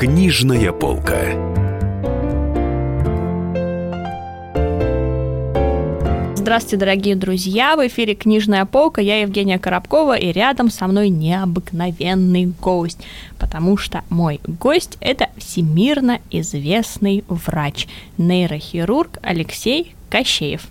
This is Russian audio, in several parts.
Книжная полка. Здравствуйте, дорогие друзья! В эфире «Книжная полка». Я Евгения Коробкова, и рядом со мной необыкновенный гость, потому что мой гость – это всемирно известный врач, нейрохирург Алексей Кощеев.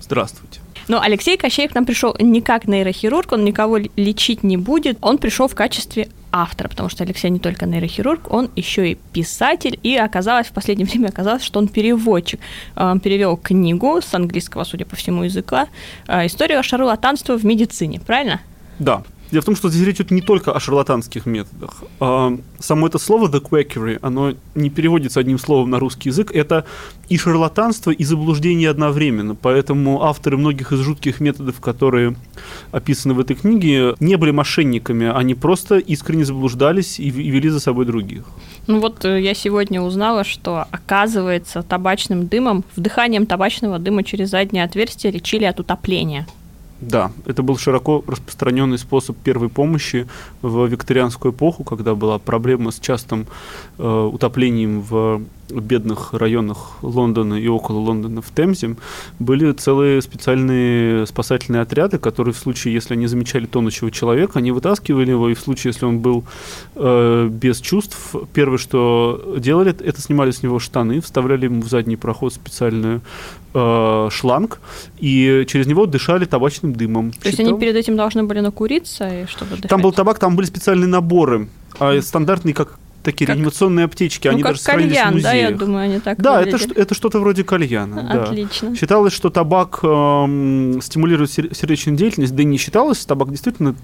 Здравствуйте. Но Алексей Кощеев к нам пришел не как нейрохирург, он никого лечить не будет, он пришел в качестве автора, потому что Алексей не только нейрохирург, он еще и писатель, и оказалось, в последнее время оказалось, что он переводчик. Он перевел книгу с английского, судя по всему, языка, э, «История шарлатанства в медицине», правильно? Да, Дело в том, что здесь речь идет не только о шарлатанских методах. А, само это слово «the quackery», оно не переводится одним словом на русский язык. Это и шарлатанство, и заблуждение одновременно. Поэтому авторы многих из жутких методов, которые описаны в этой книге, не были мошенниками. Они просто искренне заблуждались и вели за собой других. Ну вот э, я сегодня узнала, что, оказывается, табачным дымом, вдыханием табачного дыма через заднее отверстие лечили от утопления. Да, это был широко распространенный способ первой помощи в викторианскую эпоху, когда была проблема с частым э, утоплением в бедных районах Лондона и около Лондона в Темзе были целые специальные спасательные отряды, которые в случае, если они замечали тонущего человека, они вытаскивали его, и в случае, если он был э, без чувств, первое, что делали, это снимали с него штаны, вставляли ему в задний проход специальную э, шланг, и через него дышали табачным дымом. То есть они перед этим должны были накуриться, и чтобы дышать? Там был табак, там были специальные наборы, а стандартный, как такие как... реанимационные аптечки, ну, они как даже кальян, в музеях. да, я думаю, они так Да, выглядят. это, это что-то вроде кальяна. Отлично. Да. Считалось, что табак э, стимулирует сердечную деятельность, да и не считалось, табак действительно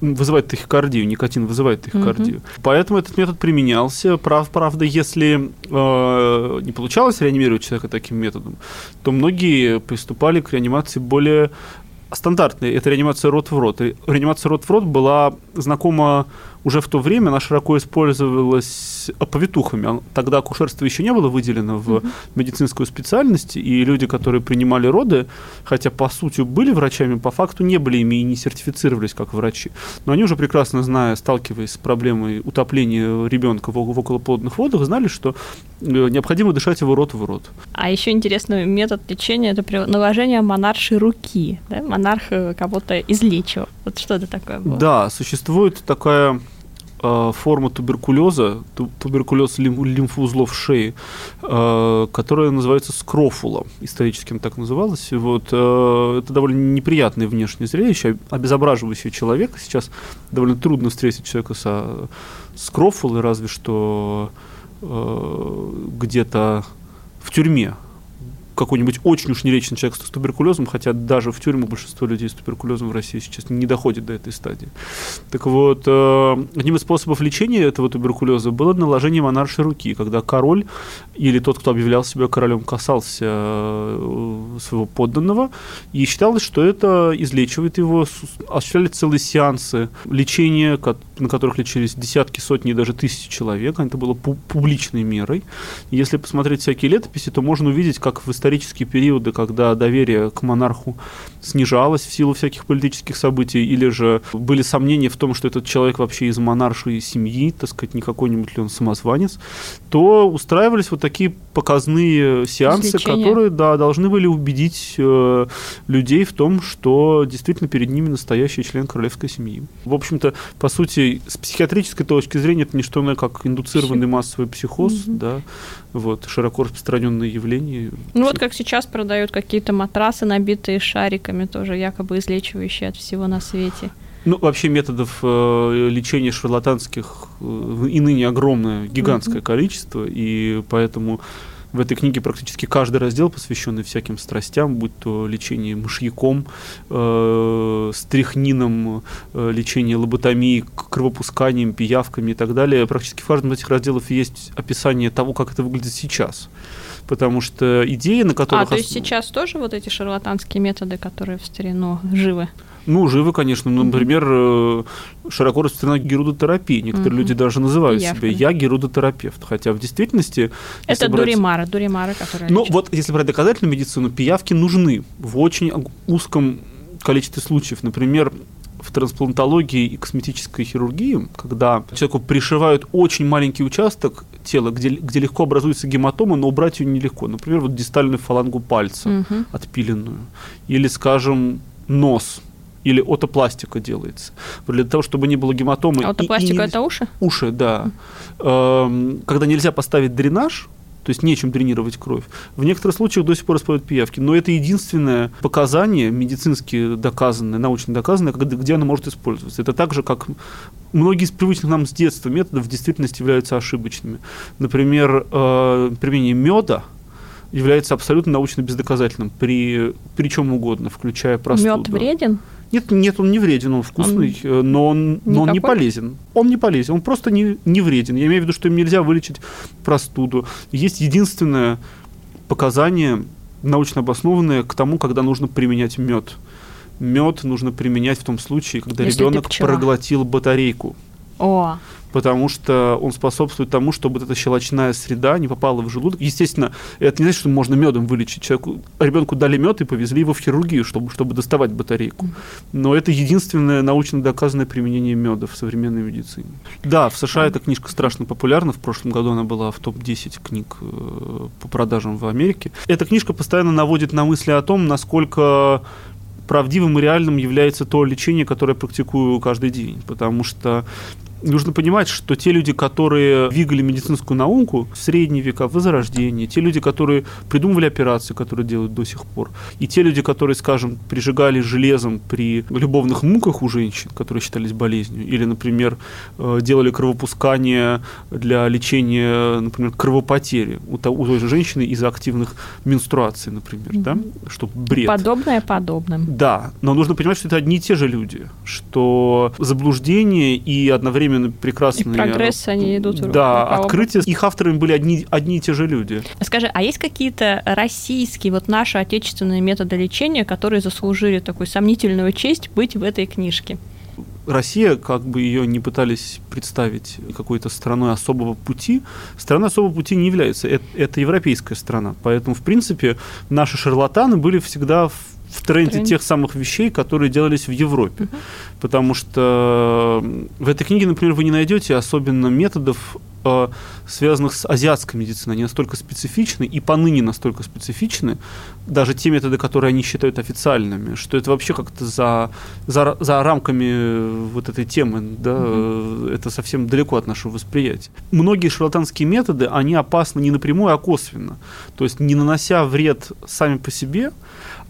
вызывает тахикардию, никотин вызывает тахикардию. Mm-hmm. Поэтому этот метод применялся. Прав, правда, если э, не получалось реанимировать человека таким методом, то многие приступали к реанимации более стандартной. Это реанимация рот в рот. Реанимация рот в рот была знакома уже в то время она широко использовалась повитухами. Тогда акушерство еще не было выделено в mm-hmm. медицинскую специальность, и люди, которые принимали роды, хотя по сути были врачами, по факту не были ими и не сертифицировались как врачи. Но они уже прекрасно зная, сталкиваясь с проблемой утопления ребенка в, в околоплодных водах, знали, что э, необходимо дышать его рот в рот. А еще интересный метод лечения – это наложение монаршей руки. Да? Монарх э, кого-то излечивал. Вот что это такое было? Да, существует такая Э, форма туберкулеза, туберкулез лимфоузлов шеи, э, которая называется скрофула, исторически так называлась. Вот, э, это довольно неприятное внешнее зрелище, обезображивающее человека. Сейчас довольно трудно встретить человека со скрофулой, разве что где-то в тюрьме какой-нибудь очень уж нелечный человек с туберкулезом, хотя даже в тюрьму большинство людей с туберкулезом в России сейчас не доходит до этой стадии. Так вот, э, одним из способов лечения этого туберкулеза было наложение монаршей руки, когда король или тот, кто объявлял себя королем, касался э, своего подданного, и считалось, что это излечивает его, осуществляли целые сеансы лечения, на которых лечились десятки, сотни даже тысячи человек, это было публичной мерой. Если посмотреть всякие летописи, то можно увидеть, как в истории исторические периоды, когда доверие к монарху снижалось в силу всяких политических событий, или же были сомнения в том, что этот человек вообще из монаршей семьи, так сказать, не какой-нибудь ли он самозванец, то устраивались вот такие показные сеансы, Излечение. которые да, должны были убедить э, людей в том, что действительно перед ними настоящий член королевской семьи. В общем-то, по сути, с психиатрической точки зрения это не что иное, как индуцированный массовый психоз, угу. да, вот, широко распространенное явление. Ну вот как сейчас продают какие-то матрасы, набитые шариками, тоже якобы излечивающие от всего на свете. Ну, вообще методов э, лечения шарлатанских э, и ныне огромное, гигантское mm-hmm. количество, и поэтому в этой книге практически каждый раздел, посвященный всяким страстям, будь то лечение мышьяком, э, стрихнином, э, лечение лоботомией, кровопусканием, пиявками и так далее. Практически в каждом из этих разделов есть описание того, как это выглядит сейчас потому что идеи, на которых... А, то есть сейчас тоже вот эти шарлатанские методы, которые в старину живы? Ну, живы, конечно. Ну, например, э, широко распространена герудотерапия. Некоторые mm-hmm. люди даже называют я себя «я герудотерапевт». Хотя в действительности... Это брать... дуримара, дуримара, которая Ну, вот если брать доказательную медицину, пиявки нужны в очень узком количестве случаев. Например, в трансплантологии и косметической хирургии, когда человеку пришивают очень маленький участок тела, где, где легко образуется гематома, но убрать ее нелегко. Например, вот дистальную фалангу пальца угу. отпиленную. Или, скажем, нос или отопластика делается. Для того, чтобы не было гематомы. А отопластика и, и это уши? Уши, да. Mm. Когда нельзя поставить дренаж, то есть нечем дренировать кровь. В некоторых случаях до сих пор используют пиявки, но это единственное показание медицински доказанное, научно доказанное, где оно может использоваться. Это так же, как многие из привычных нам с детства методов в действительности являются ошибочными. Например, э, применение меда является абсолютно научно бездоказательным при, при чем угодно, включая простуду. Мед вреден? Нет, нет, он не вреден, он вкусный, он э, но, он, но он не полезен. Он не полезен, он просто не, не вреден. Я имею в виду, что им нельзя вылечить простуду. Есть единственное показание научно обоснованное к тому, когда нужно применять мед. Мед нужно применять в том случае, когда Если ребенок проглотил батарейку. О потому что он способствует тому, чтобы вот эта щелочная среда не попала в желудок. Естественно, это не значит, что можно медом вылечить. Человеку, ребенку дали мед и повезли его в хирургию, чтобы, чтобы доставать батарейку. Но это единственное научно доказанное применение меда в современной медицине. Да, в США эта книжка страшно популярна. В прошлом году она была в топ-10 книг э, по продажам в Америке. Эта книжка постоянно наводит на мысли о том, насколько правдивым и реальным является то лечение, которое я практикую каждый день. Потому что нужно понимать, что те люди, которые двигали медицинскую науку в средние века, в Возрождение, те люди, которые придумывали операции, которые делают до сих пор, и те люди, которые, скажем, прижигали железом при любовных муках у женщин, которые считались болезнью, или, например, э, делали кровопускание для лечения, например, кровопотери у той же женщины из-за активных менструаций, например, mm-hmm. да, что бред. Подобное подобным. Да, но нужно понимать, что это одни и те же люди, что заблуждение и одновременно одновременно прекрасные... И прогресс, они идут Да, открытия. Их авторами были одни, одни и те же люди. Скажи, а есть какие-то российские, вот наши отечественные методы лечения, которые заслужили такую сомнительную честь быть в этой книжке? Россия, как бы ее не пытались представить какой-то страной особого пути, страна особого пути не является. Это, это европейская страна. Поэтому, в принципе, наши шарлатаны были всегда в в тренде Тренд. тех самых вещей, которые делались в Европе. Угу. Потому что в этой книге, например, вы не найдете особенно методов, э, связанных с азиатской медициной. Они настолько специфичны и поныне настолько специфичны, даже те методы, которые они считают официальными, что это вообще как-то за, за, за рамками вот этой темы, да, угу. это совсем далеко от нашего восприятия. Многие шарлатанские методы, они опасны не напрямую, а косвенно. То есть не нанося вред сами по себе,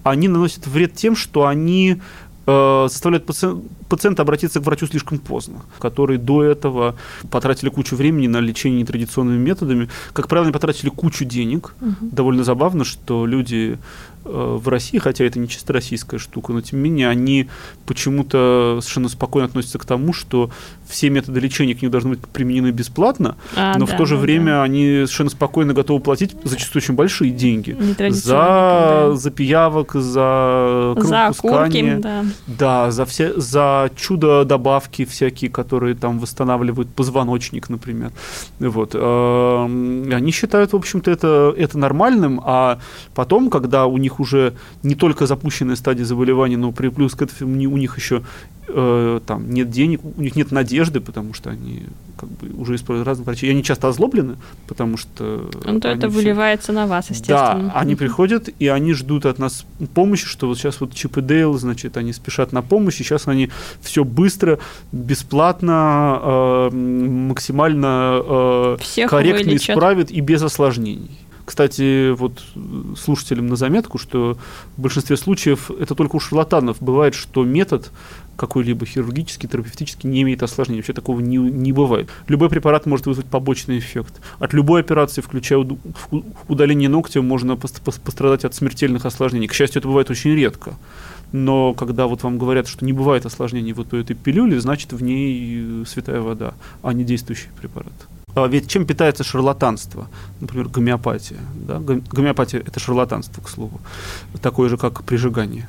они наносят вред тем, что они э, заставляют пациент, пациента обратиться к врачу слишком поздно, которые до этого потратили кучу времени на лечение нетрадиционными методами. Как правило, они потратили кучу денег. Угу. Довольно забавно, что люди в России, хотя это не чисто российская штука, но тем не менее они почему-то совершенно спокойно относятся к тому, что все методы лечения к ним должны быть применены бесплатно, а, но да, в то же да, время да. они совершенно спокойно готовы платить зачастую очень большие деньги за, за пиявок, за кровопускание, да. да, за все, за чудо добавки всякие, которые там восстанавливают позвоночник, например, вот. Эм, они считают, в общем-то, это это нормальным, а потом, когда у них них уже не только запущенная стадия заболевания, но при плюс к этому у них еще э, там нет денег, у них нет надежды, потому что они как бы уже используют разных врачей. И они часто озлоблены, потому что... Ну, то это все... выливается на вас, естественно. Да, они приходят, и они ждут от нас помощи, что вот сейчас вот Чип и Дейл, значит, они спешат на помощь, и сейчас они все быстро, бесплатно, э, максимально э, корректно вылечат. исправят и без осложнений. Кстати, вот слушателям на заметку, что в большинстве случаев это только у шарлатанов бывает, что метод какой-либо хирургический, терапевтический не имеет осложнений. Вообще такого не, не бывает. Любой препарат может вызвать побочный эффект. От любой операции, включая удаление ногтя, можно пострадать от смертельных осложнений. К счастью, это бывает очень редко. Но когда вот вам говорят, что не бывает осложнений вот у этой пилюли, значит в ней святая вода, а не действующий препарат. А ведь чем питается шарлатанство? Например, гомеопатия. Да? Гомеопатия – это шарлатанство, к слову. Такое же, как прижигание.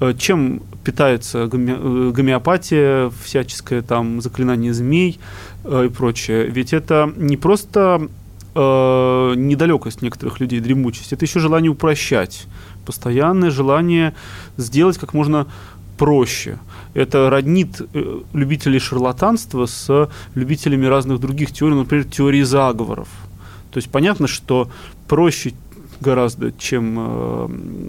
Э, чем питается э, гомеопатия, всяческое там заклинание змей э, и прочее? Ведь это не просто э, недалекость некоторых людей, дремучесть, это еще желание упрощать. Постоянное желание сделать как можно проще. Это роднит э, любителей шарлатанства с любителями разных других теорий, например, теории заговоров. То есть понятно, что проще гораздо, чем э,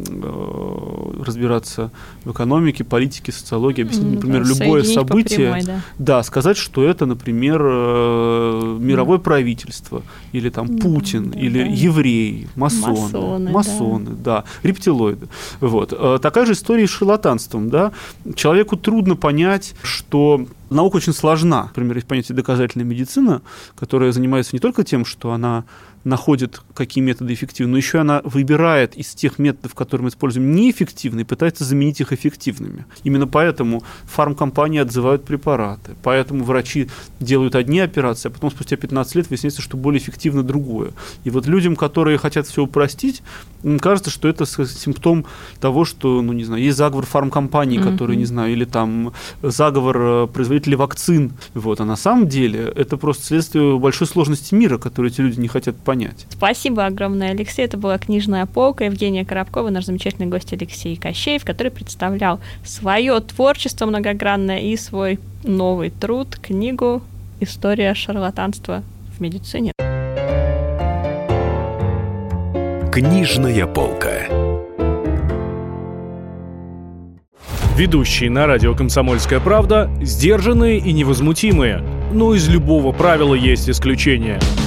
э, разбираться в экономике, политике, социологии, объяснить, например, да, любое событие, прямой, да. да, сказать, что это, например, э, мировое да. правительство, или там Путин, да, или да. евреи, масоны, масоны, масоны да. да, рептилоиды. Вот. Э, такая же история с шарлатанством, да. Человеку трудно понять, что наука очень сложна. Например, есть понятие доказательная медицина, которая занимается не только тем, что она находит, какие методы эффективны, но еще она выбирает из тех методов, которые мы используем, неэффективные, и пытается заменить их эффективными. Именно поэтому фармкомпании отзывают препараты, поэтому врачи делают одни операции, а потом спустя 15 лет выясняется, что более эффективно другое. И вот людям, которые хотят все упростить, им кажется, что это симптом того, что, ну, не знаю, есть заговор фармкомпаний, mm-hmm. которые, не знаю, или там заговор э, производителей вакцин. Вот. А на самом деле это просто следствие большой сложности мира, которую эти люди не хотят понять. Спасибо огромное, Алексей. Это была книжная полка. Евгения Коробкова, наш замечательный гость Алексей Кощеев, который представлял свое творчество многогранное и свой новый труд, книгу «История шарлатанства в медицине». Книжная полка. Ведущие на радио «Комсомольская правда» сдержанные и невозмутимые. Но из любого правила есть исключение –